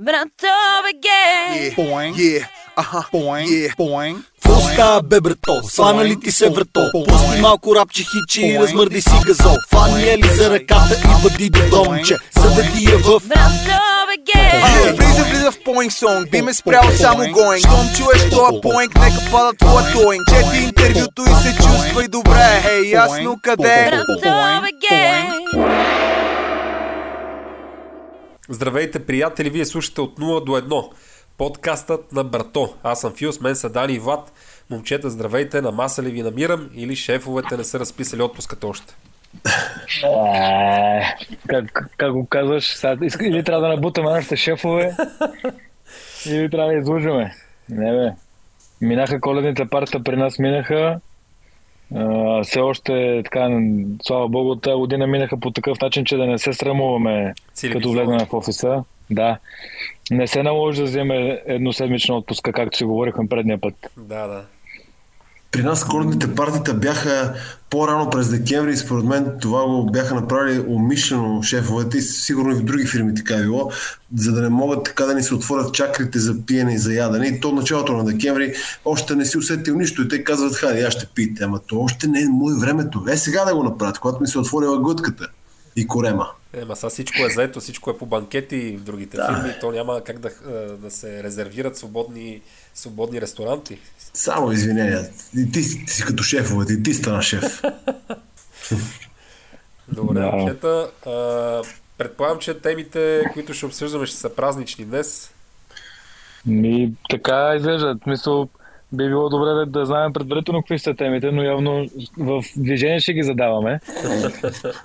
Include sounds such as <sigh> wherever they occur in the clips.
Братове ге! Boing. Yeah. Аха. Boing. Yeah. Boing. Какво става бе брато? Свана ли ти се врато? Пусти малко рапче хичи и размърди си газол Фани е ли за ръката и бъди до домче Заведи я в! Yeah. Влиза, влиза в поинг сонг, би ме спрял само гоинг Щом чуеш тоя поинг, нека пада твоя тоинг Чети интервюто и се чувствай добре Ей, ясно къде Братове ге! Здравейте, приятели! Вие слушате от 0 до 1. Подкастът на Брато. Аз съм Фил, с мен са Дани и Влад. Момчета, здравейте, на маса ли ви намирам или шефовете не са разписали отпуската още? Е, как, как го казваш? Или трябва да набутаме нашите шефове, <laughs> или трябва да излужаме. Не бе. Минаха коледните парта при нас, минаха. Все още, така, слава богу, тази година минаха по такъв начин, че да не се срамуваме, като влезем в офиса. Да. Не се наложи да вземе едноседмична отпуска, както си говорихме предния път. Да, да. При нас коледните партита бяха по-рано през декември и според мен това го бяха направили умишлено шефовете и сигурно и в други фирми така е било, за да не могат така да ни се отворят чакрите за пиене и за ядене. И то от началото на декември още не си усетил нищо и те казват, хайде, аз ще пиете, ама то още не е мое времето. Е сега да го направят, когато ми се отворила глътката и корема. Ема сега всичко е заето, всичко е по банкети в другите Да. фирми. То няма как да, е, да се резервират свободни, свободни ресторанти. Само извинения. И ти, си- ти си като шефовете, и ти стана шеф. <laughs> Добре, Да. момчета. А, предполагам, че темите, които ще обсъждаме, ще са празнични днес. Ми, така изглежда. В Смисъл, би било добре да, да знаем предварително какви са темите, но явно в движение ще ги задаваме,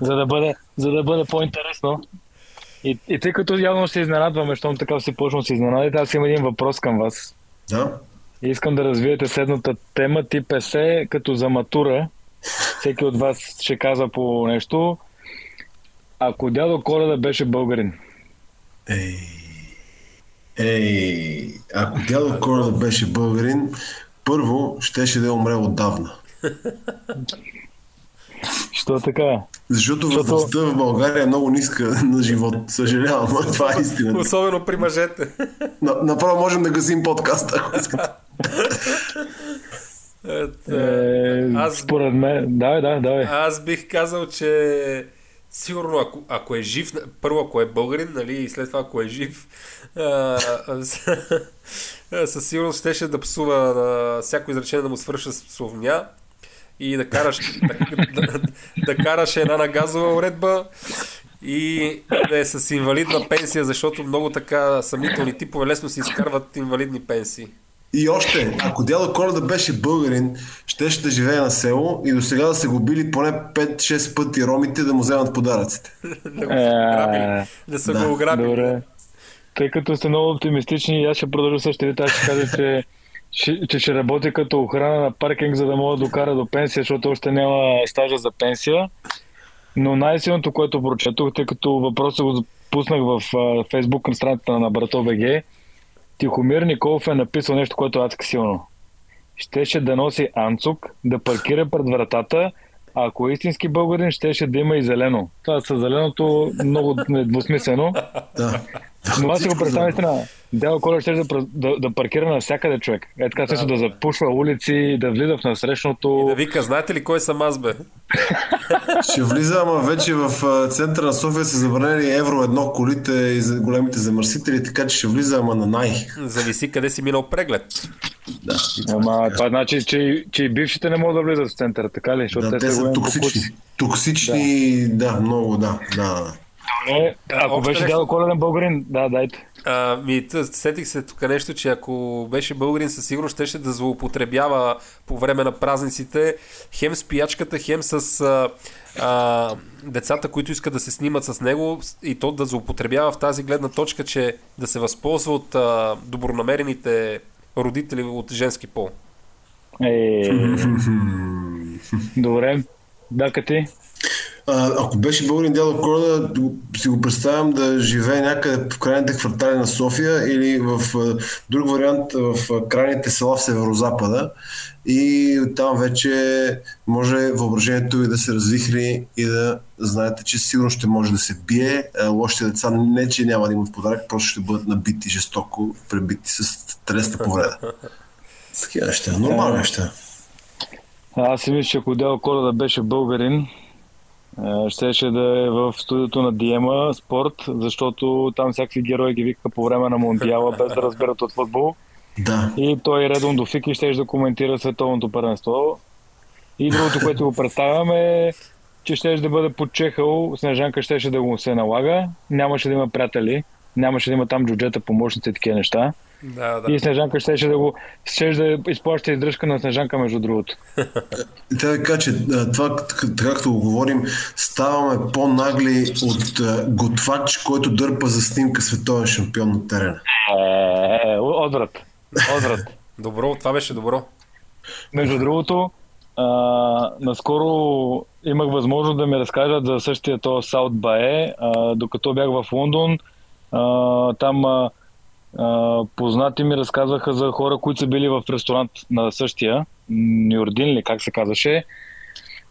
за да бъде, за да бъде по-интересно. И, и тъй като явно се изненадваме, щом така си почна да се изненадите, аз имам един въпрос към вас. Да? И искам да развиете следната тема тип есе, като за матура. Всеки от вас ще казва по нещо. Ако дядо Коледа беше българин, Ей, ей, ако дядо Коледа беше българин, първо щеше да е умрел отдавна. що така? Защото възрастта в България е много ниска на живот. Съжалявам, но <laughs> това е истина. Особено при мъжете. На- Направо можем да гасим подкаста, ако искате. Ето, Е, Аз- Според мен, давай, да, давай. Аз бих казал, че сигурно ако, ако е жив, първо ако е българин, нали, и след това ако е жив, със сигурност щеше да псува на всяко изречение да му свърша словня и да караш, да, да, да караш една на газова уредба и да е с инвалидна пенсия, защото много така съмнителни типове лесно си изкарват инвалидни пенсии. И още, ако дядо Коледа беше българин, щеше да живее на село и до сега да са го били поне 5-6 пъти ромите да му вземат подаръците. <laughs> Да, го ограбили, да са да, го ограбили. Добре. Тъй като сте много оптимистични, аз ще продължа същите. Аз ще кажа, че, че, ще работи като охрана на паркинг, за да мога да докара до пенсия, защото още няма стажа за пенсия. Но най-силното, което прочетох, тъй като въпроса го пуснах в фейсбук към страницата на Брато БГ, Тихомир Николов е написал нещо, което е адски силно. Щеше да носи анцук, да паркира пред вратата, а ако е истински българин, щеше да има и зелено. Това с зеленото много недвусмислено. Да. Но аз си го представя знам. Дядо Коля ще да, да, да паркира навсякъде човек. Е така също да, запушва улици, да влиза в насрещното. Да вика, знаете ли кой съм аз, бе? <laughs> Ще влиза, ама вече в центъра на София са забранени евро едно колите и големите замърсители, така че ще влиза, ама на най. Зависи къде си минал преглед. Да, Ама това значи, че, че и бившите не могат да влизат в центъра, така ли? Защото да те са големи токсични. покуси. Токсични, да, много, да. да, да. Е, ако беше дядо Коледен българин, да, дайте. А, ми, сетих се тук нещо, че ако беше българин, със сигурност щеше да злоупотребява по време на празниците хем с пиячката, хем с а, а, децата, които искат да се снимат с него и то да злоупотребява в тази гледна точка, че да се възползва от а, добронамерените родители от женски пол. Е, <laughs> добре. Да, ти. А, ако беше българин дядо Коледа, си го представям да живее някъде в крайните квартали на София или в друг вариант в крайните села в северо-запада и там вече може въображението ви да се развихри и да знаете, че сигурно ще може да се бие. Лошите деца не, че няма да имат подарък, просто ще бъдат набити жестоко, пребити с телесна повреда. Такива неща, нормални неща. Аз си мисля, че ако Дел Коледа беше българин, щеше да е в студиото на Диема спорт, защото там всякакви герои ги вика по време на Монdiала, без да разберат от футбол. Да. И той редом до Фики ще да коментира световното първенство. И другото, което го представям е, че ще да бъде подчехал, Снежанка щеше да го се налага, нямаше да има приятели, нямаше да има там джуджета, помощници и такива неща. Да, да. И Снежанка щеше да го ще да изплаща издръжка на Снежанка, между другото. Да кажа, че това, така така както го говорим, ставаме по-нагли от готвач, който дърпа за снимка световен шампион на терена. Е, е, отврат. Отврат. Добро, това беше добро. Между другото, а, наскоро имах възможност да ми разкажат за същия то Саут Бае, а, докато бях в Лондон. А, там а, познати ми разказваха за хора, които са били в ресторант на същия, Нюрдин ли, как се казваше.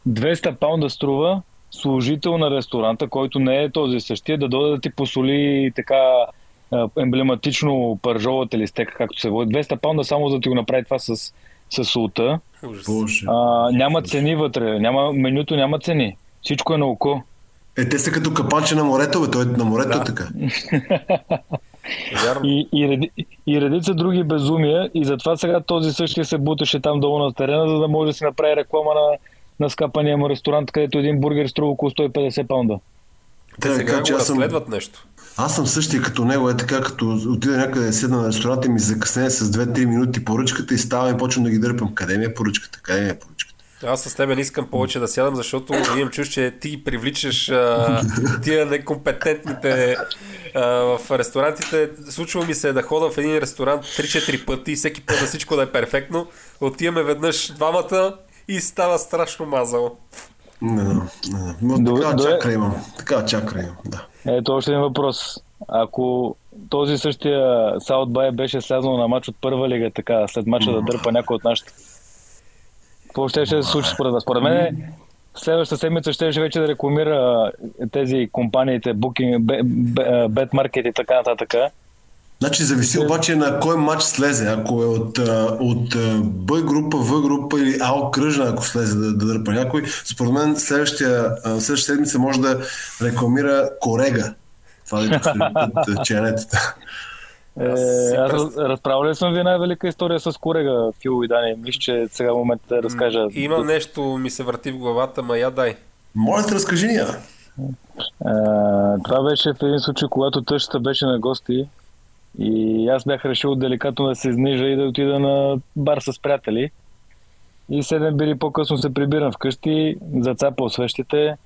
200 паунда струва служител на ресторанта, който не е този същия, да дойде да ти посоли така емблематично пържолата или стека, както се води. 200 паунда само за да ти го направи това с, с. Боже. А, няма цени вътре, няма, менюто няма цени. Всичко е на око. Е, те са като капанче на морето, бе. Той е на морето е така. <laughs> Вярно. И, и, реди, и редица други безумия. И затова сега този същия се буташе там долу на терена, за да може да си направи реклама на, на скапания му ресторант, където един бургер струва около 150 паунда. Те да сега че аз съм, разследват нещо. аз съм същия като него, е така, като отида някъде седна на ресторанта и ми закъснее с 2-3 минути поръчката и ставам и почвам да ги дърпам. Къде ми е поръчката? Къде ми е поръчката? Аз с тебе не искам повече да сядам, защото имам чуш, че ти привличаш а, тия некомпетентните а, в ресторантите. Случва ми се да хода в един ресторант 3-4 пъти и всеки път да всичко да е перфектно. Отиваме веднъж двамата и става страшно мазало. Не, не, не. Но такава добре. чакра имам. Такава чакра имам, да. Ето още един въпрос. Ако този същия Саут Бай беше слязал на матч от първа лига, така, след матча да дърпа някой от нашите, какво ще, ще се случи според вас? Според мен следващата седмица ще вече да рекламира тези компаниите, Booking, Be- Be- Betmarket и така нататък. Значи зависи обаче на кой матч слезе. Ако е от, от Б група, В група или А кръжна, ако слезе да, да дърпа някой, според мен следващия, следващата седмица може да рекламира Корега. Това <laughs> е от ченетата. Е, Аз през- разправил съм ви най-велика история с Корега, Фил и Дани? Мисля, че сега е момент да разкажа. Имам нещо, ми се върти в главата, ма я дай. Моля те, разкажи ни. я. А, това беше в един случай, когато тъщата беше на гости и аз бях решил деликатно да се изнижа и да отида на бар с приятели. И седем били по-късно се прибирам вкъщи, зацапал свещите,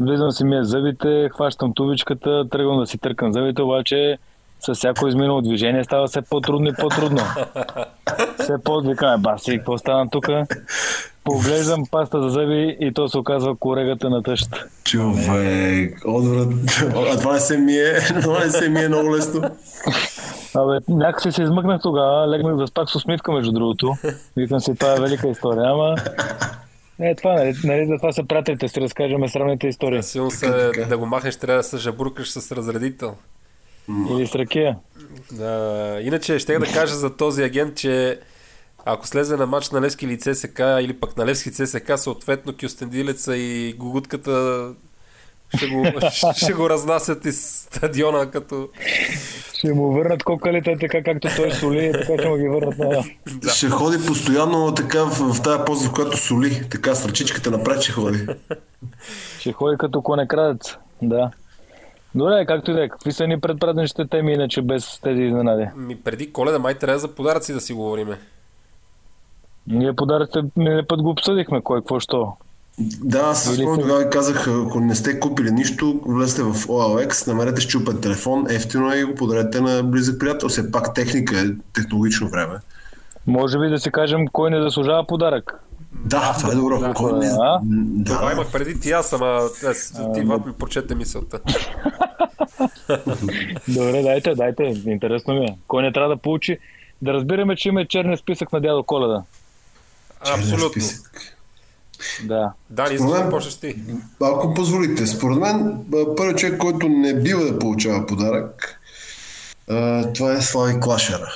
влизам си мия зъбите, хващам тубичката, тръгвам да си търкам зъбите, обаче с всяко изминало движение става все по-трудно и по-трудно. Все по-викаме, баси, какво стана тук? Поглеждам паста за зъби и то се оказва корегата на тъщата. Човек, отврат. А това не се мие, това не се мие много лесно. Абе, някакси се измъкнах тогава, легнах да спах с усмивка, между другото. Викам си, това е велика история, ама... Е, това, нали, нали за това са приятелите, ще разкажем сравните истории. Силно се да го махнеш, трябва да се жабуркаш с разредител. Или с ракия. Да, иначе ще да кажа за този агент, че ако слезе на матч на Левски или ЦСК, или пък на Левски ЦСК, съответно Кюстендилеца и Гугутката ще го, <laughs> ще го разнасят из стадиона, като... Ще му върнат кокалите така, както той соли, така ще му ги върнат на... Ще ходи постоянно така в, в тази поза, в която соли. Така с ръчичката напред ще ходи. Ще ходи като конекрадец. Да. Добре, както и да е. Какви са ни предпразничните теми, иначе без тези изненади? Ми преди коледа май трябва за подаръци да си говориме. Ние подаръците миналия път го обсъдихме, кой какво що. Да, Или спомням тогава ви казах, ако не сте купили нищо, влезте в OLX, намерете щупен телефон, ефтино е и го подарете на близък приятел. Все пак техника е технологично време. Може би да си кажем кой не заслужава подарък. Да, това е добро. Да. Кой не... А? Да, Това имах преди ти аз, ама аз- ти ват ми прочете мисълта. <laughs> Добре, дайте, дайте. Интересно ми е. Кой не трябва да получи? Да разбираме, че има и черния списък на дядо Коледа. Абсолютно. списък. Да. Да, не Според почнеш ти. Ако позволите, според мен а, първият човек, който не бива да получава подарък, а, това е Слави Клашера.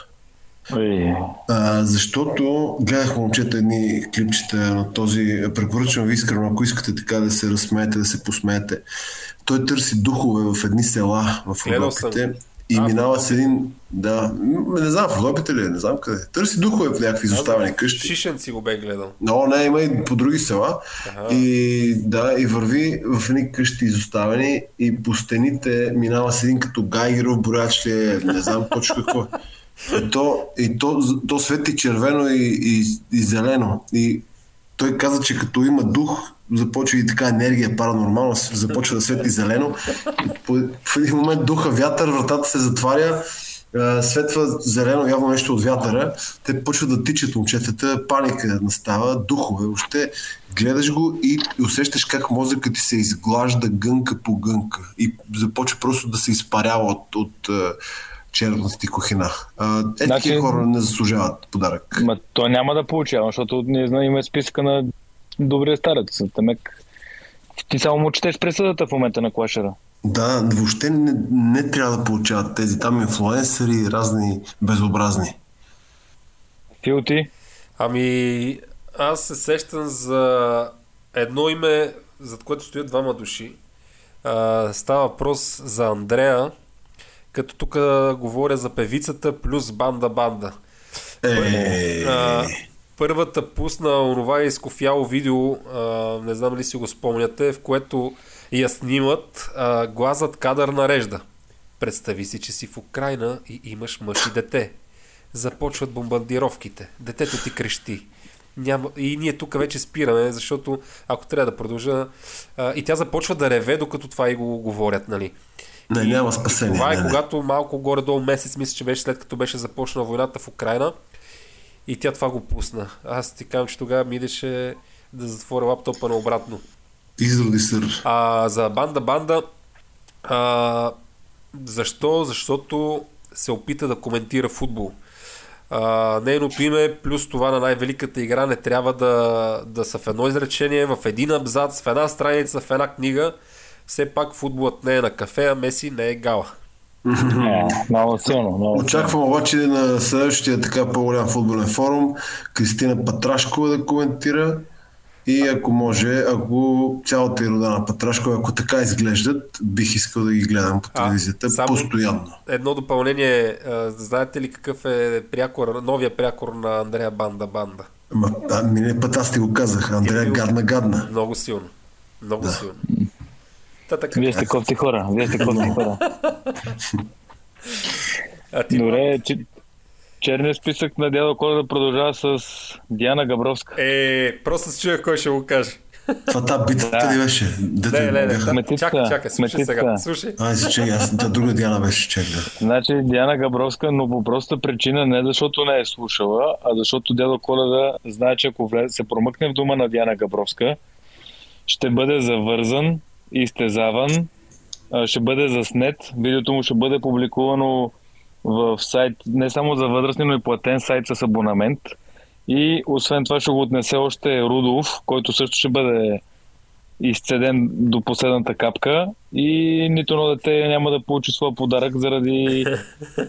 А, защото гледах момчета едни клипчета на този, препоръчвам ви искрено, ако искате така да се разсмеете, да се посмеете. Той търси духове в едни села в. Родопите и А, минава с един, да, не знам, в Родопите ли е, не знам къде. Търси духове в някакви изоставени къщи. Шишен си го бе гледал. Но не, има и по други села. Аха. И да, и върви в едни къщи изоставени и по стените минава с един като гайгеров брояч ли е, не знам точно какво е. И то, и то, то свети червено и, и, и зелено. И той каза, че като има дух, започва и така енергия паранормална, започва да свети зелено. В един момент духа вятър, вратата се затваря, светва зелено, явно нещо от вятъра. Те почват да тичат момчетата, паника настава, духове. Въобще гледаш го и усещаш как мозъкът ти се изглажда гънка по гънка и започва просто да се изпарява от, от черната ти кухина. А, е, Значи- такива хора не заслужават подарък. Ма той няма да получава, защото ние знаем, има списъка на добрия старец. Темек. Ти само му четеш присъдата в момента на Клашера. Да, въобще не, не трябва да получават тези там инфлуенсъри, разни безобразни. Фил ти? Ами, аз се сещам за едно име, зад което стоят двама души. А, става въпрос за Андрея, като тук говоря за певицата плюс банда-банда. Е, А, първата пусна онова изкофяло видео, а, не знам ли си го спомняте, в което я снимат, а, глазът кадър нарежда. Представи си, че си в Украина и имаш мъж и дете. Започват бомбардировките. Детето ти крещи. Няма... И ние тук вече спираме, защото ако трябва да продължа... А, и тя започва да реве, докато това и го говорят, нали? Не, И- няма и спасение. Това е не, не. когато малко горе-долу месец, мисля, че беше след като беше започнала войната в Украина и тя това го пусна. Аз ти казвам, че тогава ми идеше да затворя лаптопа наобратно. Изроди сър. А за банда банда, а, защо? Защото се опита да коментира футбол. А, нейното име плюс това на най-великата игра не трябва да, да са в едно изречение, в един абзац, в една страница, в една книга. Все пак футболът не е на кафе, а Меси не е гала. Не, много силно. Много Очаквам обаче на следващия така по-голям футболен форум Кристина Патрашкова да коментира и ако може, ако цялата и рода на Патрашкова, ако така изглеждат, бих искал да ги гледам по А, телевизията само- постоянно. Едно допълнение. а, Знаете ли какъв е прякор, новия прякор на Андрея Банда Банда? Ма, а, миналия път аз ти го казах, Андрея Е, бил- гадна гадна. Много силно. Много силно. Та така. Вие сте кофти хора. Вие сте кофти хора. А ти Добре, че, черният списък на дядо Коледа продължава с Диана Габровска. Е, просто се чуя кой ще го каже. Това та битата ли беше? Дето Не, не, не. бяха- да, Сметица, Чакай, чакай, слушай сметица. сега. Слушай. Ай, се чекай, аз та друга Диана беше чек, да. Значи Диана Габровска, но по проста причина не защото не е слушала, а защото дядо Коледа знае, че ако влез, се промъкне в дома на Диана Габровска, ще бъде завързан, изтезаван, ще бъде заснет, видеото му ще бъде публикувано в сайт, не само за възрастни, но и платен сайт с абонамент. И освен това ще го отнесе още Рудолф, който също ще бъде изцеден до последната капка и нито едно дете няма да получи своя подарък заради <laughs> е,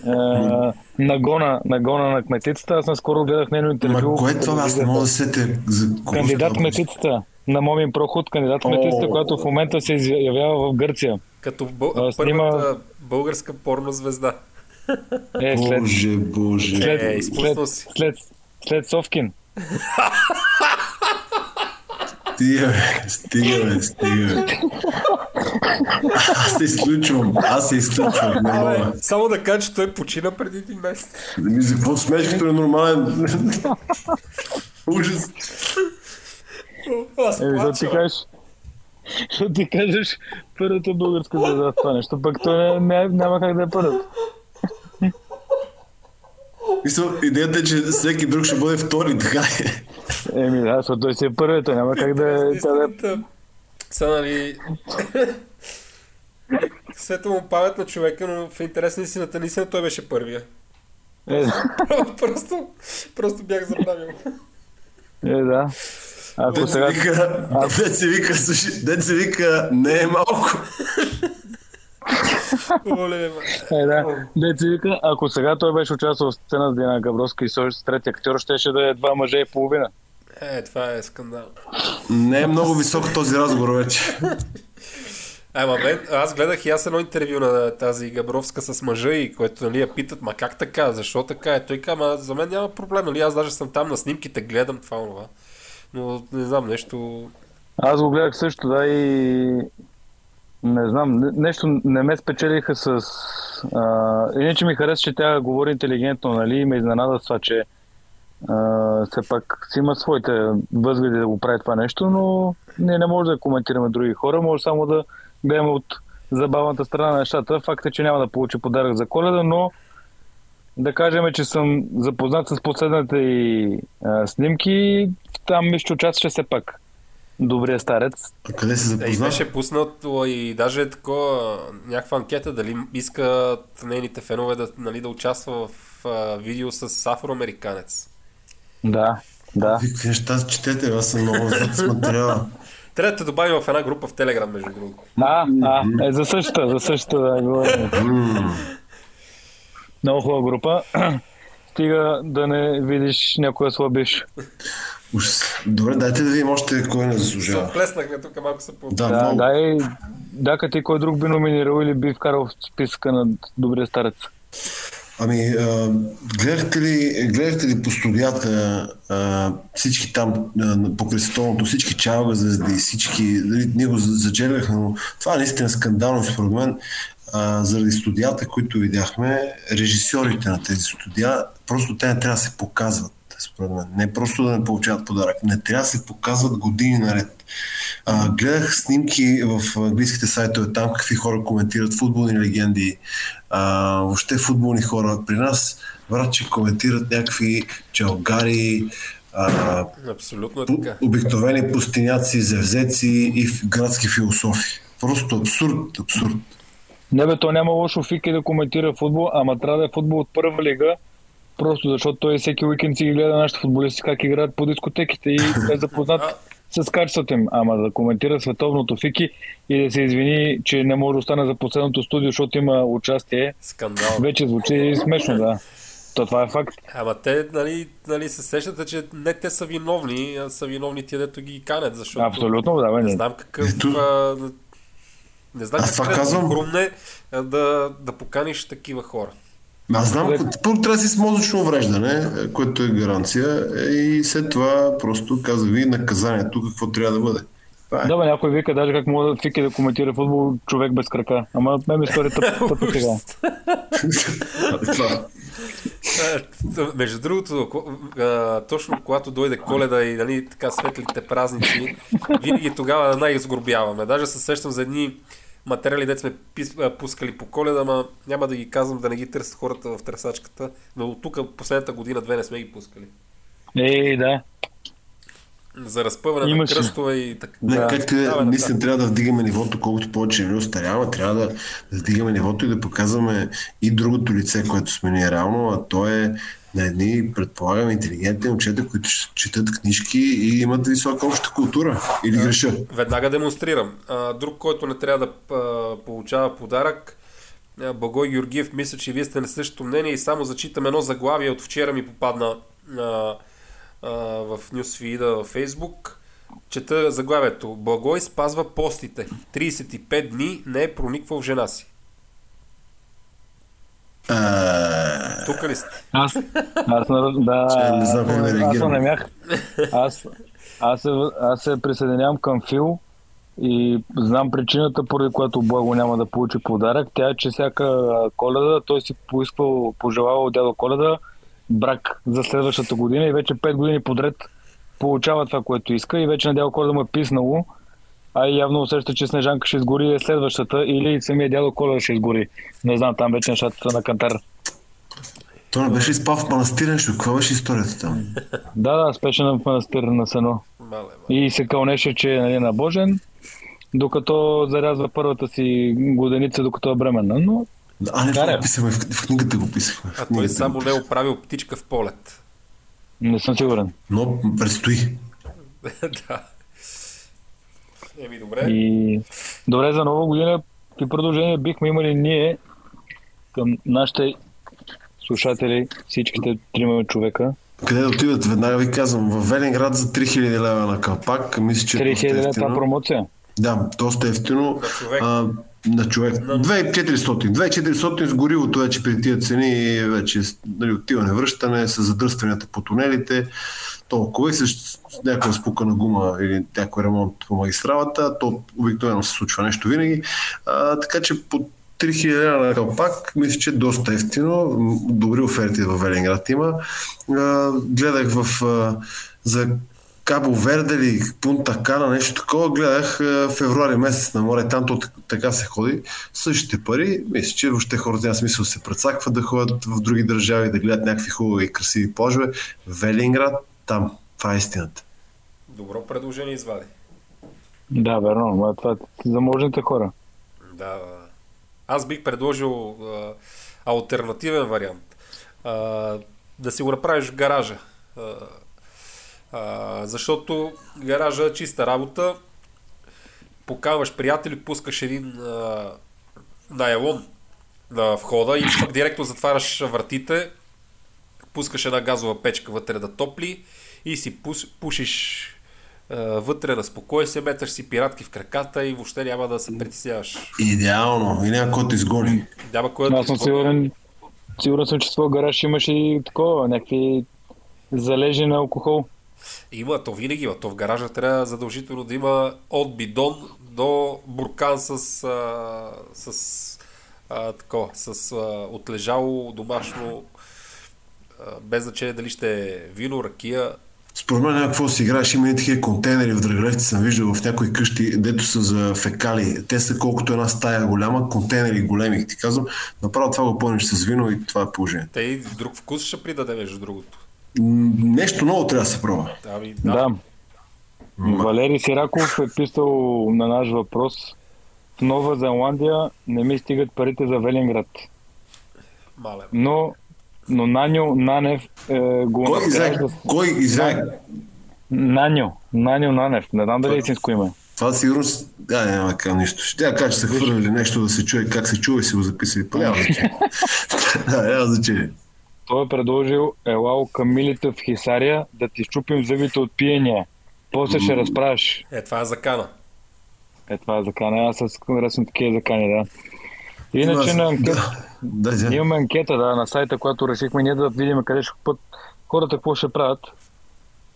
нагона, нагона на кметицата. Аз наскоро гледах нейно интервю. Ма кое е това? Аз не мога да сетя за Кандидат въпрос. кметицата на Момин Проход, кандидат кметицата, О. която в момента се изявява в Гърция. Като бъл... А, снима- първата българска порно звезда. Е, след, Боже, боже. след, Е, след, си. след, след Совкин. Стига, стига, бе, стига. Аз се изключвам. Аз се изключвам. Не мога. Само да кажа, че той почина преди един месец. Ми за какво смееш като е нормален? <laughs> Ужас. Аз Е, да ти кажеш, Защото ти кажеш първата българска звезда в това нещо, пък то не, не, няма как да е първата. Мисля, идеята е, че всеки друг ще бъде втори, така е. Еми да, защото той си е първият, няма как да е... тя да е- са, нали... Света му памет на човека, но в интерес на истината, наистина той беше първия. Е, <laughs> просто, просто бях забравил. е, да. Ако Дет се сега... вика, дет се вика, слушай, дет се вика, не е малко. Оле. Е, да. Деца вика, ако сега той беше участвал в сцена с Диана Габровска и с трети актьор, щеше да е два мъже и половина. Е, това е скандал. Не е много висок този разговор вече. Ама мен, аз гледах и аз едно интервю на тази Габровска с мъжа и което нали, я питат, ма как така, защо така е? Той казва, ма за мен няма проблем, нали, аз даже съм там на снимките, гледам това, това. Но не знам, нещо... Аз го гледах също, да, и не знам, не- нещо не ме спечелиха с... А... Иначе ми хареса, че тя говори интелигентно, нали, и ме изненада това, че а, все пак си има своите възгледи да го прави това нещо, но ние не може да коментираме други хора, може само да гледаме от забавната страна на нещата. Факт е, че няма да получи подарък за коледа, но да кажем, че съм запознат с последните и а, снимки. Там мисля, че участваше все пак добрия старец. А къде се Е, и запозна? беше пуснато и даже е такова, някаква анкета, дали искат нейните фенове да, нали, да участва в а, видео с афроамериканец. Да, да. Вие какви неща четете, аз съм много зад с материала. <laughs> Трябва да те добавим в една група в Телеграм, между другото. А, а, е за същата, за същата да говорим. Много хубава група. <clears throat> Стига да не видиш някоя слабиш. <laughs> Ужас. Добре, дайте да видим още кой не заслужава. оплеснахме тук малко се по... Да, Да, много. да, и да, като ти кой друг би номинирал или би вкарал в списъка на добрия старец. Ами, а, гледахте, ли, гледахте ли по студията а, всички там а, покрай световното, всички чалга звезди, всички, дали, ние го зачервахме, но това е наистина скандално според мен, а, заради студията, които видяхме, режисьорите на тези студия, просто те не трябва да се показват, според мен. Не просто да не получават подарък, не трябва да се показват години наред. А, гледах снимки в английските сайтове там, какви хора коментират футболни легенди, а, въобще футболни хора. При нас, брат, че коментират някакви чалгари, а, Абсолютно така. обикновени пустиняци, зевзеци и градски философи. Просто абсурд, абсурд. Не бе, то няма лошо Фики да коментира футбол, ама трябва да е футбол от първа лига, просто защото той всеки уикенд си ги гледа нашите футболисти как играят по дискотеките и е запознат с качеството им. Ама да коментира световното Фики и да се извини, че не може да остане за последното студио, защото има участие, Скандал. вече звучи смешно, да. То това е факт. Ама те, нали, нали се сещате, че не те са виновни, а са виновни тия, дето ги канят, защото... Абсолютно, да, бе. Не не. знам какъв... Ето. А, не знам Аз това как казвам. хрумне а, да, да поканиш такива хора. Аз знам, първо трябва да си с мозъчно увреждане, което е гаранция, и след това просто каза ви наказанието какво трябва да бъде. Това е. Да, бе, някой вика даже как може да Фики да коментира футбол човек без крака. Ама мен ми стори тъп, <laughs> тъп сега. <laughs> А, Между другото, точно когато дойде коледа и нали, така светлите празници, винаги тогава най-изгорбяваме. Даже се сещам за едни материали, дет сме пускали по коледа, ама няма да ги казвам да не ги търсят хората в търсачката, но от тук последната година-две не сме ги пускали. Ей, да. За разпъване Имаше. на кръстове и така. Не, Да. както е, Да, наистина трябва да вдигаме нивото, колкото повече ни остарява, трябва да, да вдигаме нивото и да показваме и другото лице, което сме ние реално, а то е на едни, предполагам, интелигентни момчета, които четат книжки и имат висока обща култура. Или греша. Веднага демонстрирам. Друг, който не трябва да получава подарък, Благой Георгиев, мисля, че вие сте на същото мнение и само зачитам едно заглавие от вчера ми попадна а, а, в нюсфида във Фейсбук. Чета заглавието. Благой спазва постите. 35 дни не е прониквал в жена си. А, Тук ли сте? Аз, аз, на- да, Че не знам как да аз реагирам. не бях. Аз, аз, се, аз се присъединявам към Фил и знам причината, поради която Благо няма да получи подарък. Тя е, че всяка коледа той си поискал, пожелавал от дядо Коледа брак за следващата година и вече 5 години подред получава това, което иска и вече на дядо Коледа му е писнало а явно усеща, че Снежанка ще изгори е следващата или самия дядо Коледа ще изгори. Не знам, там вече нещата са на кантар. То не беше ли спал в манастира нещо? Каква беше историята там? Да, да, спеше на манастир на сено. Мале, мале. И се кълнеше, че е нали, набожен, докато зарязва първата си годеница, докато е бременна. Но А, не, това не. го писахме, в, в книгата го писахме. А той само не е оправил птичка в полет. не съм сигурен. Но предстои. <laughs> да. Еми, добре. И добре, за нова година какви продължения бихме имали ние към нашите слушатели, всичките трима човека. Къде да отидат? Веднага ви казвам. В Велинград за 3000 лева на калпак. Мисля, че е доста 3000 лева ефтино. това промоция. Да, доста ефтино. На човек. А, на човек. 2400. 2400 с горивото вече при тия цени вече нали, отиване, връщане, с задръстванията по тунелите. Толкова и с, някаква спукана гума или някой ремонт по магистралата. То обикновено се случва нещо винаги. А, така че по 3000 лева на калпак, мисля, че е доста ефтино. Добри оферти в Велинград има. А, гледах в, а, за Кабо Верде или Пунта Кана, нещо такова, гледах а, февруари месец на море, там то так- така се ходи. Същите пари, мисля, че въобще хората няма смисъл се прецакват да ходят в други държави, да гледат някакви хубави и красиви плажове. Велинград, там. Това е истината. Добро предложение извади. Да, верно. ма Това е за можните хора. Да, да. да. Аз бих предложил а, альтернативен вариант. А, да си го направиш в гаража. А, а, защото гаража е чиста работа. Покаваш приятели, пускаш един а, найлон на входа и пък директно затваряш вратите, пускаш една газова печка вътре да топли и си пус, пушиш вътре на спокойствие, меташ си пиратки в краката и въобще няма да се притесняваш. Идеално. И няма който изгони. Няма кой да Аз съм сигурен, сигурен съм, че в твоя гараж имаш и такова, някакви залежи на алкохол. Има, то винаги има. То в гаража трябва задължително да има от бидон до буркан с, а, с, а, тако, с а, отлежало домашно, без значение дали ще е вино, ракия. Според мен какво си играеш. Има и такива контейнери в Драгалевци, съм виждал в някои къщи, дето са за фекали. Те са колкото една стая голяма, контейнери големи, ти казвам. Направо това го пълниш с вино и това е положението. Те и друг вкус ще придаде, между другото. Нещо ново трябва да се пробва. Ами, Да. да. Валери Сираков е писал на наш въпрос. В Нова Зеландия не ми стигат парите за Велинград. Мале. Но, но Наню Нанев е, го Кой с- Кой извай? Наню. Наню Нанев. Не знам дали е истинско име. Това сигурно... Да, няма да кажа нищо. Ще я кажа, че са хвърляли нещо да се чуе как се чува и си го записали. Па няма значение. <laughs> Да, няма значение. Той е предложил елао към милите в Хисария да ти щупим зъбите от пиения. После ще разправиш. Е, това е закана. Е, това е закана. Аз с харесвам такива закани, да. Иначе на анкета, Да, да, имаме анкета да, на сайта, която решихме ние да видим къде ще път хората какво ще правят.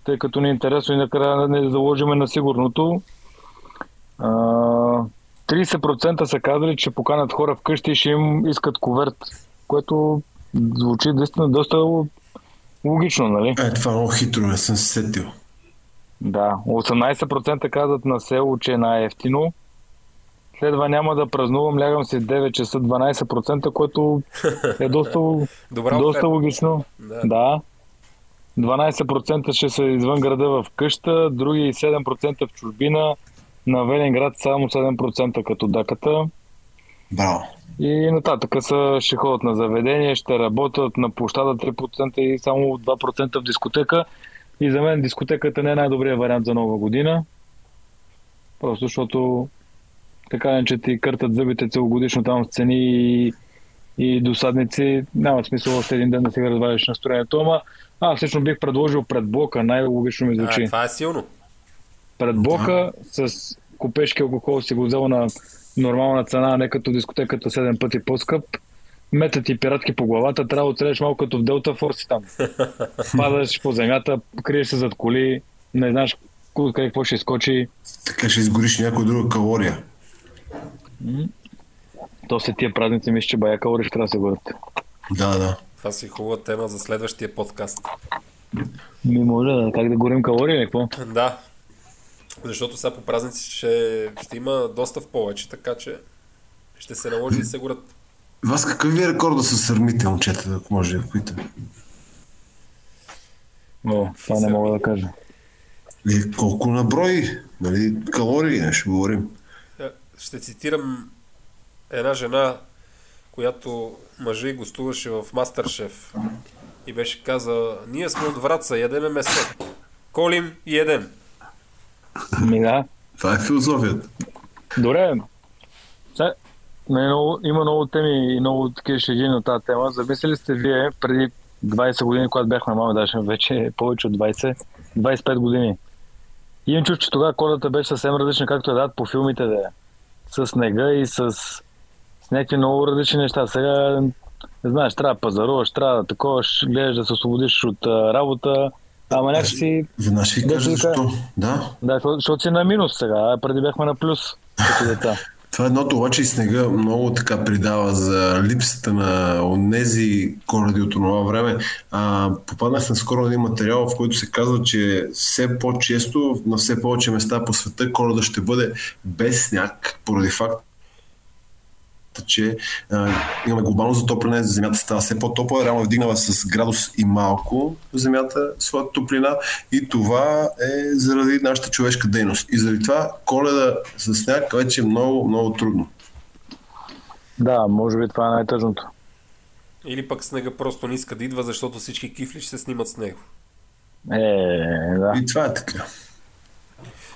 Тъй като ни е интересно и накрая да не заложиме на сигурното. А, 30% са казали, че поканат хора вкъщи и ще им искат коверт, което звучи наистина доста логично, нали? Е, това е много хитро, не съм се сетил. Да, 18% казват на село, че е най-ефтино. Следва няма да празнувам, лягам си в 9 часа 12%, което е доста, <laughs> Добра доста логично. Да. Да. 12% ще са извън града в къща, други 7% в чужбина, на Велинград само 7% като даката. Браво. И нататък са, ще ходят на заведение, ще работят на площада 3% и само 2% в дискотека. И за мен дискотеката не е най-добрият вариант за нова година. Просто защото така не, че ти къртат зъбите целогодишно там с цени и, и досадници. Няма смисъл още един ден да си разваляш настроението. Ама аз всъщност бих предложил пред блока, най-логично ми А, звучи. това е силно. Пред блока с купешки алкохол си го взел на нормална цена, а не като дискотеката 7 пъти по-скъп. Метат ти пиратки по главата, трябва да оцелеш малко като в Делта Форс там. <laughs> Падаш по земята, криеш се зад коли, не знаеш къде какво ще изкочи. Така ще изгориш някоя друга калория. То след тия празници мисля, че бая калори ще трябва да се горят. Да, да. Това си хубава тема за следващия подкаст. Ми може да, как да горим калории или какво? Да. Защото сега по празници ще, ще има доста в повече, така че ще се наложи да се горят. Вас какъв ви е рекорда с сърмите, момчета, ако може да питам? О, това не мога да кажа. И колко на брой, нали, калории, ще говорим. Е, Ще цитирам една жена, която мъжа и гостуваше в Мастершеф и беше каза, ние сме от Враца, ядеме месо. Колим и едем. Ми да. Това е философията. Добре. Сега, не, много, има много теми и много такива шеги на тази тема. Замислили сте вие преди 20 години, когато бяхме мама, даже вече е повече от 20, 25 години. И им чух, че тогава колата беше съвсем различна, както я дадат по филмите да е. С снега и с, с някакви много различни неща. Сега, не знаеш, трябва да пазаруваш, трябва да такова, гледаш да се освободиш от а, работа, ама някакси Веднъж Да, кажа защо. Да. Да, защото- си на минус сега, а преди бяхме на плюс <laughs> като. Това едното, обаче и снега много така придава за липсата на онези коради от това време. А, попаднах на скоро един материал, в който се казва, че все по-често на все повече места по света коледа ще бъде без сняг, поради факт, че а, имаме глобално затопляне, Земята става все по-топла, реално е вдигнала с градус и малко Земята своята топлина и това е заради нашата човешка дейност. И заради това коледа с сняг вече е много, много трудно. Да, може би това е най-тъжното. Или пък снега просто не иска да идва, защото всички кифли ще се снимат с него. Е, да. И това е така.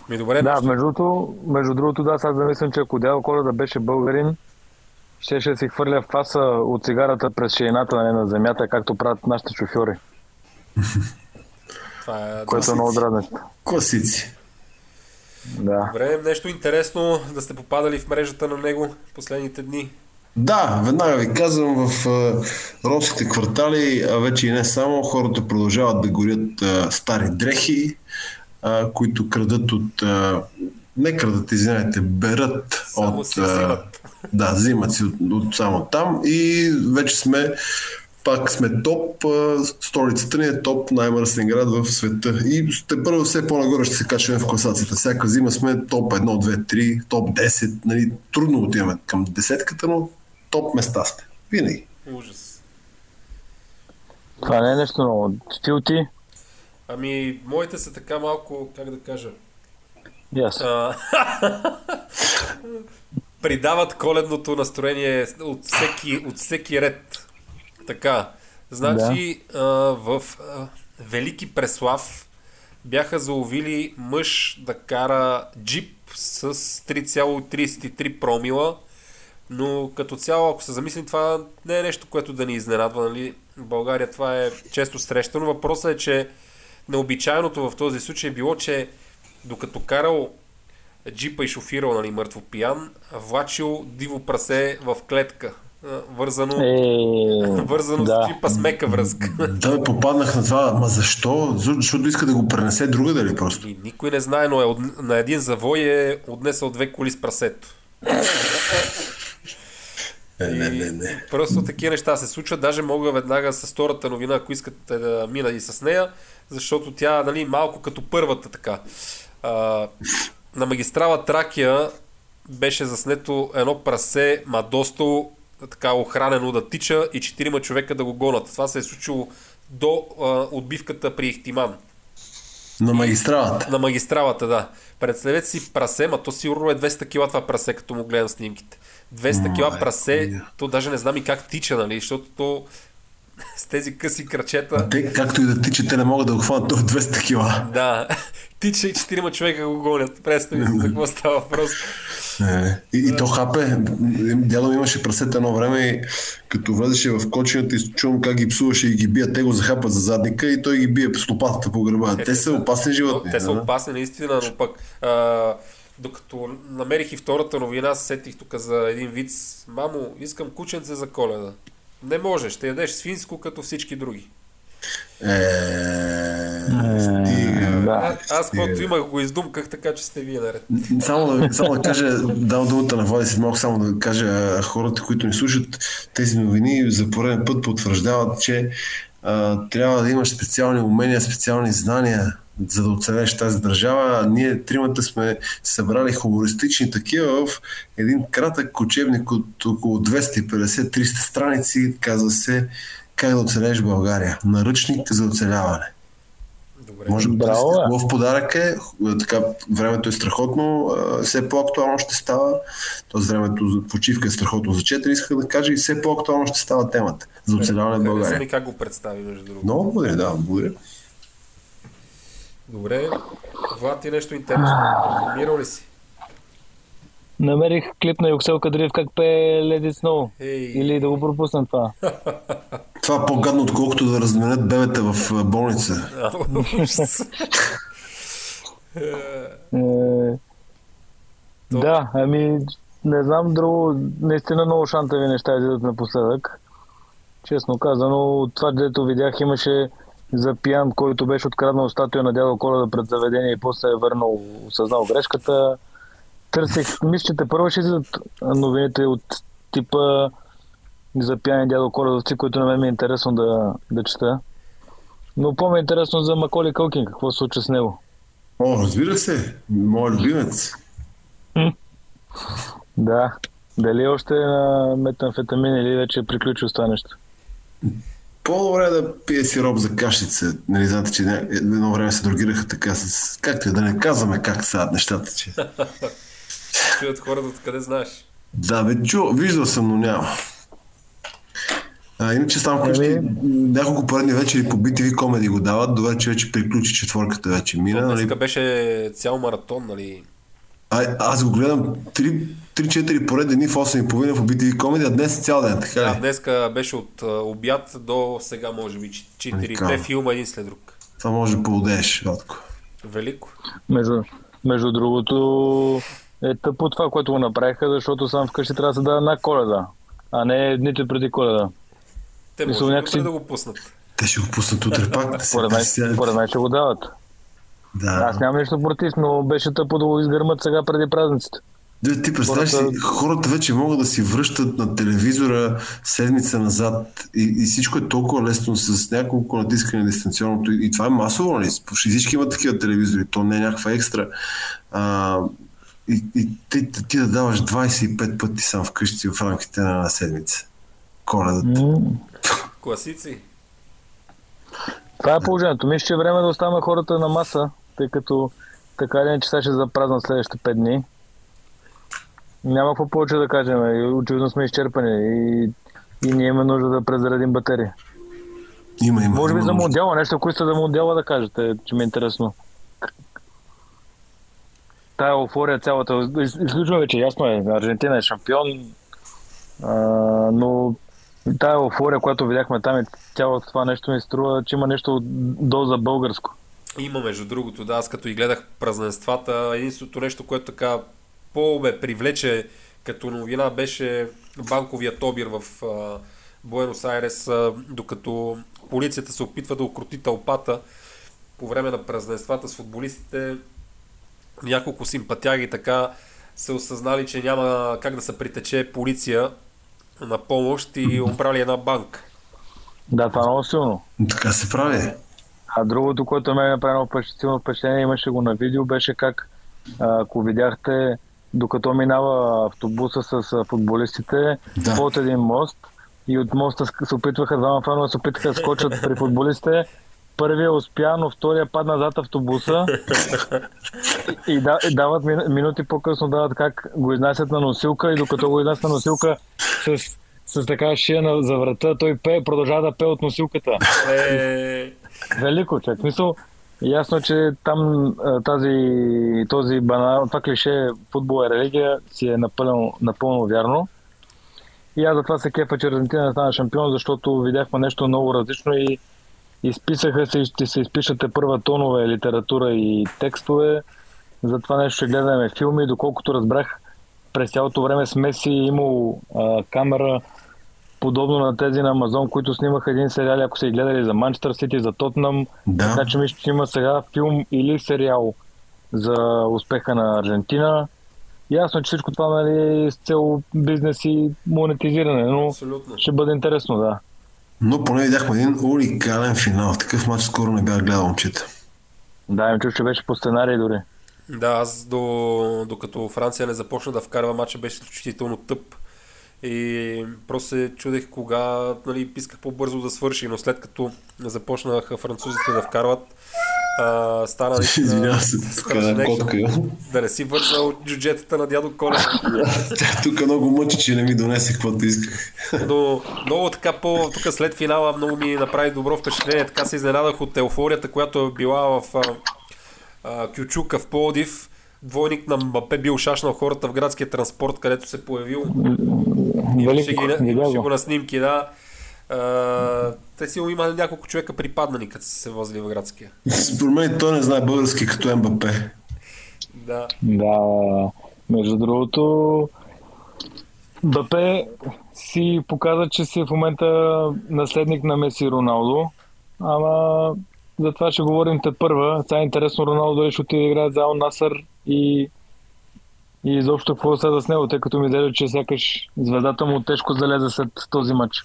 Ми добре, Да, между другото, между другото, да, сега замислям, че ако Дядо Коледа беше българин, щеше да си хвърля фаса от цигарата през шейната нали, на земята, както правят нашите шофьори, <laughs> това е... което е много дразнещо. Класици. Да. Добре, нещо интересно да сте попадали в мрежата на него последните дни. Да, веднага ви казвам, в а, ромските квартали, а вече и не само, хората продължават да горят а, стари дрехи, а, които крадат от... Не крадат, извинете, берат Само от... си взимат. Да, взимат си от, от само там и вече сме пак сме топ, столицата ни е топ най-мръсен град в света. И те първо все по-нагоре ще се качваме в класацията. Всяка зима сме топ 1, 2, 3, топ 10. Нали, трудно отиваме към десетката, но топ места сме. Винаги. Ужас. Това не е нещо много. Филти? Ами, моите са така малко, как да кажа, Yes. придават коледното настроение от всеки, от всеки ред. Така, значи а, в а, Велики Преслав бяха заловили мъж да кара джип с 3,33 промила, но като цяло, ако се замислим, това не е нещо, което да ни изненадва. Нали? В България това е често срещано. Въпросът е, че необичайното в този случай е било, че докато карал джипа и шофирал нали, мъртво пиян, влачил диво прасе в клетка, вързано, Е, <laughs> вързано да. с джипа с мека връзка. <laughs> Да, попаднах на това. Ма защо? Защо- Защото иска да го пренесе друга дали просто? И никой не знае, но е от, на един завой е отнесъл две коли с прасето. <laughs> Не, не, не, не. Просто такива неща се случват. Даже мога веднага с втората новина, ако искате да мина и с нея, защото тя нали, малко като първата така. А, на магистрала Тракия беше заснето едно прасе, ма доста така охранено да тича и четирима човека да го гонат. Това се е случило до а, отбивката при Ихтиман. На магистралата. На магистралата, да. Представете си прасе, ма то сигурно е 200 кила това прасе, като му гледам снимките. 200 кила Майко прасе, то даже не знам и как тича, нали, защото то с тези къси крачета, Те, както и да тичат, те не могат да го хванат до 200 кила. да, тича и четирима човека го гонят. Представи си за какво става въпрос. Е, И, и то хапе. Дядо имаше прасета едно време и като влезеше в кочината и чувам как ги псуваше и ги бия. Те го захапат за задника и той ги бие с лопатата по гърба. Те са опасни животни. Те са опасни наистина, но пък а, докато намерих и втората новина, се сетих тук за един виц. Мамо, искам кученце за коледа. Не може, ще ядеш свинско като всички други. Е, стига. да. А, аз каквото имах го издумках, така че сте вие наред. Само да, само да кажа, дам думата на Влади след малко, само да кажа хората, които ни слушат тези новини, за пореден път потвърждават, че а, трябва да имаш специални умения, специални знания за да оцелееш тази държава. Ние тримата сме събрали хумористични такива в един кратък учебник от около 250-300 страници. Казва се Как да оцелееш България. Наръчник за оцеляване. Добре. Може би Браво, бе. в подарък е, така, времето е страхотно, а, все по-актуално ще става, т.е. времето за почивка е страхотно за 4, исках да кажа и все по-актуално ще става темата за оцеляване в Хареса България. ми как го представи, между другото. Много благодаря, да, благодаря. Добре. Влад, ти нещо интересно. Намирал ли си? Намерих клип на Юксел Кадриев как пее Snow. Ей. Или да го пропусна това. <laughs> Това е по-гадно, отколкото да разменят бебета в а, болница. Е, Е, да, ами не знам друго. Наистина много шантави неща излизат напоследък. Честно казано, от това, дето видях, имаше за пиян, който беше откраднал статуя на дядо Коледа пред заведение и после е върнал, осъзнал грешката. Търсех, мисля, че те първо ще излизат новините от типа за пияни дядо Коледовци, които на мен ми е интересно да, да чета. Но по-ми е интересно за Маколи Кълкин, какво се случва с него. О, разбира се, моят любимец. Да. Дали още е на метамфетамин или вече е приключил с това нещо? По-добре е да пие сироп за кашица. Нали, знаете, че едно време се другираха така с... Както и да не казваме как стават нещата, че... Чуят хората откъде знаеш. Да, бе, чу, виждал съм, но няма. А, иначе там вкъщи Еми- няколко поредни вечери по BTV комеди го дават, добре, че вече приключи четворката вече мина. Нали? Беше цял маратон, нали? А, аз го гледам 3-4 поредни дни в 8.30 по BTV комеди, а днес цял ден, така Да, днеска беше от а, обяд до сега, може би, ч- четирите Уникално. филма един след друг. Това може да поудееш, Ватко. Велико. Между, между другото е тъпо това, което го направиха, защото сам вкъщи трябва да се дава на коледа, а не дните преди коледа. Те може някакси- да го пуснат. Те ще го пуснат утре пак. Според мен ще го дават. Да. Аз нямам нищо против, но беше тъпо да го изгърмат сега преди празниците. Да, ти представяш си, Хората- хората вече могат да си връщат на телевизора седмица назад и, и всичко е толкова лесно с няколко натискане на дистанционното и, и това е масово, нали? Почти всички имат такива телевизори, то не е някаква екстра. А, и, и ти, ти да даваш 25 пъти сам вкъщи в рамките на една седмица. Коледата. Класици. Това е положението. Мисля, че е време да оставяме хората на маса, тъй като така или иначе сега ще запразнат следващите 5 дни. Няма какво повече да кажем. Очевидно сме изчерпани и, и ние имаме нужда да презаредим батерии. Има, има. Може би има за. Мондиала, нещо, ако сте за Мондиала да кажете, че ми е интересно. Тая еуфория цялата, из- изключваме вече, ясно е, Аржентина е шампион, а, но тая еуфория, която видяхме там и цялото това нещо ми струва, че има нещо доза българско. Има, между другото, да, аз като и гледах празненствата, единственото нещо, което така по-ме привлече като новина беше банковият обир в а, Буенос Айрес, а, докато полицията се опитва да окрути тълпата по време на празненствата с футболистите. Няколко симпатяги така се осъзнали, че няма как да се притече полиция на помощ и <laughs> оправили една банка. Да, това е много силно. Така се прави. А другото, което ме направи много впечат- силно впечатление, имаше го на видео, беше как, ако видяхте, докато минава автобуса с футболистите Да. под един мост и от моста се опитваха, двама фенове се опитаха да скочат при футболистите. Първия успя, но втория падна зад автобуса <laughs> и, да, и дават мин- минути по-късно дават как го изнасят на носилка и докато го изнасят на носилка с, с така шия на, за врата, той пее, продължава да пее от носилката. Велико, човек. Мисъл, ясно, че там тази, този банал, това клише футбол е религия, си е напълно, напълно вярно. И аз затова се кефа, че Аржентина стана шампион, защото видяхме нещо много различно и изписаха се и ще се изпишате първа тонове литература и текстове. За това нещо ще гледаме филми. Доколкото разбрах, през цялото време с Меси е имал а, камера подобно на тези на Амазон, които снимаха един сериал, ако са и гледали за Манчестър Сити, за Тотнам. Да. Така че мисля, че има сега филм или сериал за успеха на Аржентина. Ясно, че всичко това нали, е с цел бизнес и монетизиране, но абсолютно. ще бъде интересно, да. Но поне видяхме един уникален финал. Такъв матч скоро не бях гледал, момчета. Да, им чуш, че беше по сценарий дори. Да, аз до, докато Франция не започна да вкарва матча, беше изключително тъп. И просто се чудех кога, нали, исках по-бързо да свърши, но след като започнаха французите да вкарват, а, стана наистина Извинявам се, котка. Да не си вързал джуджетата на дядо Коля. <laughs> Тя тук много мъчи, че не ми донесе каквото исках. Но много така по... Тук след финала много ми направи добро впечатление. Така се изненадах от еуфорията, която е била в а, а, Кючука в Плодив. Двойник на Мбапе бил шашнал хората в градския транспорт, където се появил. Ги, Велико, имаше видя го го. на снимки, да. А, те си има няколко човека припаднали, като са се возили в градския. Според мен той не знае български като МБП. Да. Да, между другото, Бапе си показа, че си в момента наследник на Меси и Роналдо, ама за това ще говорим те първа. Сега е интересно Роналдо дали ще отиде да играе за Ал Насър и, и изобщо какво сега с него, тъй като ми изглежда, че сякаш звездата му тежко залезе след този матч.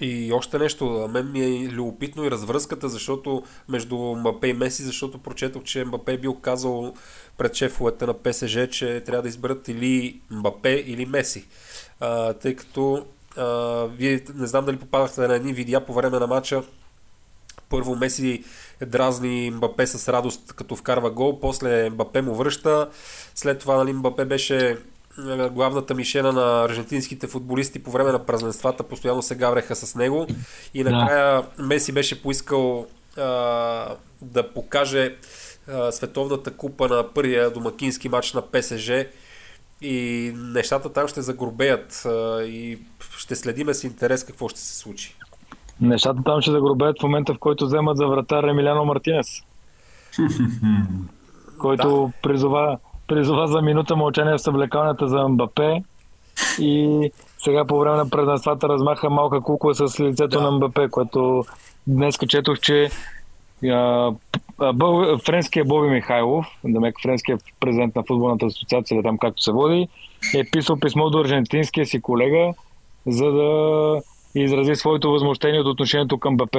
И още нещо, мен ми е любопитно и развръзката, защото между Мбапе и Меси, защото прочетох, че Мбапе е бил казал пред шефовете на ПСЖ, че трябва да изберат или Мбапе или Меси. А, тъй като а, вие не знам дали попадахте на едни видеа по време на матча, първо Меси дразни Мбапе с радост, като вкарва гол, после Мбапе му връща, след това нали, Мбапе беше е, главната мишена на аржентинските футболисти по време на празненствата, постоянно се гавреха с него и накрая Меси беше поискал а, да покаже а, световната купа на първия домакински матч на ПСЖ и нещата там ще загробеят а, и ще следиме с интерес какво ще се случи. Нещата там ще загробеят в момента, в който вземат за вратар Емиляно Мартинес. <laughs> който призова, призова за минута мълчание в съблекалнята за Мбапе и сега по време на празненствата размаха малка кукла с лицето Да. на Мбапе, което днес четох, че а, бъл, френския Боби Михайлов, да френския президент на футболната асоциация, или там както се води, е писал писмо до аржентинския си колега, за да изрази своето възмущение от отношението към БП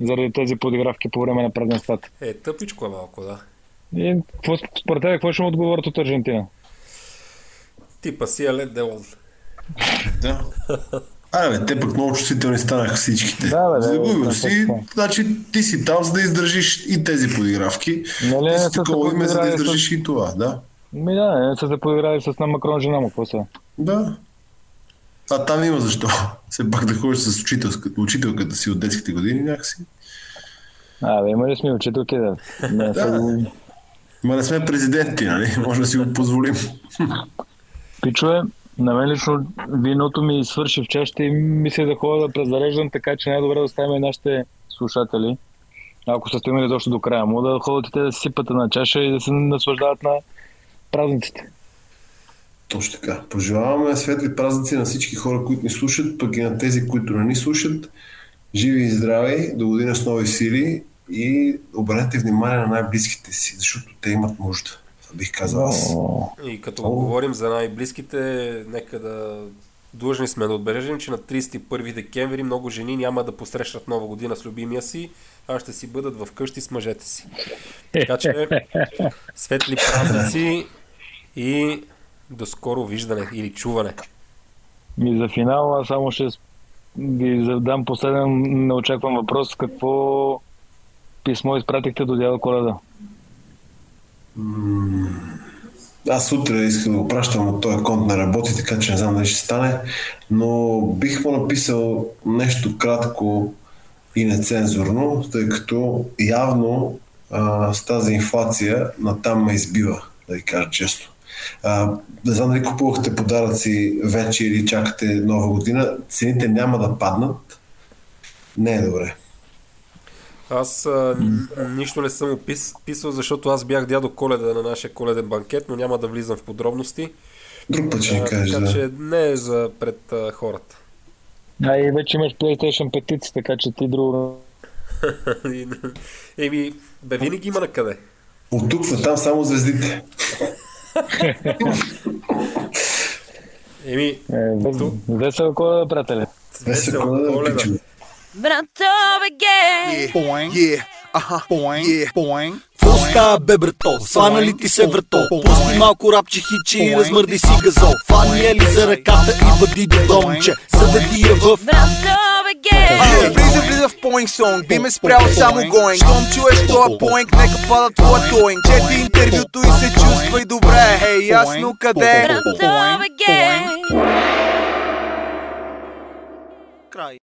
заради тези подигравки по време на празненствата. Е, тъпичко е малко, да. И какво, според тебе, какво ще му отговорят от Аржентина? Типа си лед делон. Да. Абе, бе, те пък много чувствителни станаха всичките. Да, бе, Загубил да, си, да. значи ти си там, за да издържиш и тези подигравки. Нали ти си такова име, за да издържиш и това, да. Ми да, не са се подиграли с на Макрон жена му, какво са? Да. А там има защо. <laughs> Все пак да ходиш с учителската, учителката си от детските години някакси. А, бе, има ли сме учителки да? Не, са Да. Ма не сме президенти, нали? <laughs> Може да си го позволим. Пичове, на мен лично виното ми свърши в чашата и мисля да ходя да презареждам, така че най-добре да оставим и нашите слушатели. Ако са стигнали точно до края му, да ходят и те да си сипат на чаша и да се наслаждават на празниците. Точно така. Пожелаваме светли празници на всички хора, които ни слушат, пък и на тези, които не ни слушат. Живи и здрави, до година с нови сили и обърнете внимание на най-близките си, защото те имат нужда. Това бих казал аз. И като О. говорим за най-близките, нека да длъжни сме да отбележим, че на 31 декември много жени няма да посрещат нова година с любимия си, а ще си бъдат в къщи с мъжете си. Така че <laughs> светли празници и до скоро виждане или чуване. И за финал аз само ще ви задам последен неочакван въпрос. Какво писмо изпратихте до дядо Коледа? Аз утре искам да го пращам от този конт не работи, така че не знам дали ще стане, но бих му написал нещо кратко и нецензурно, тъй като явно а, с тази инфлация натам ме избива, да ви кажа често. А, не знам дали купувахте подаръци вече или чакате нова година, цените няма да паднат. Не е добре. Аз а, нищо не съм опис, писал, защото аз бях дядо Коледа на нашия коледен банкет, но няма да влизам в подробности. Друг път ще ни кажеш, така да. че не е за пред а, хората. А и вече имаш PlayStation 5, така че ти друго... <laughs> Еми, бе, винаги има на къде. От тук на там само звездите. <laughs> Еми, Е, вес- весела коледа, приятели. весел Коледа, Yeah, uh huh, boing. Yeah, boing. Какво става бе брато? Свана ли ти се врато? Пусти малко рапче хичи и размърди си газол Фани е ли за ръката и бъди до домче Заведи я в Брато беге Влиза, влиза в поинг сонг, би ме спрял само гоинг Щом чуеш тоя поинг, нека пада твоя тоинг Чети интервюто и се чувствай добре. Хей, ясно къде? Брато беге край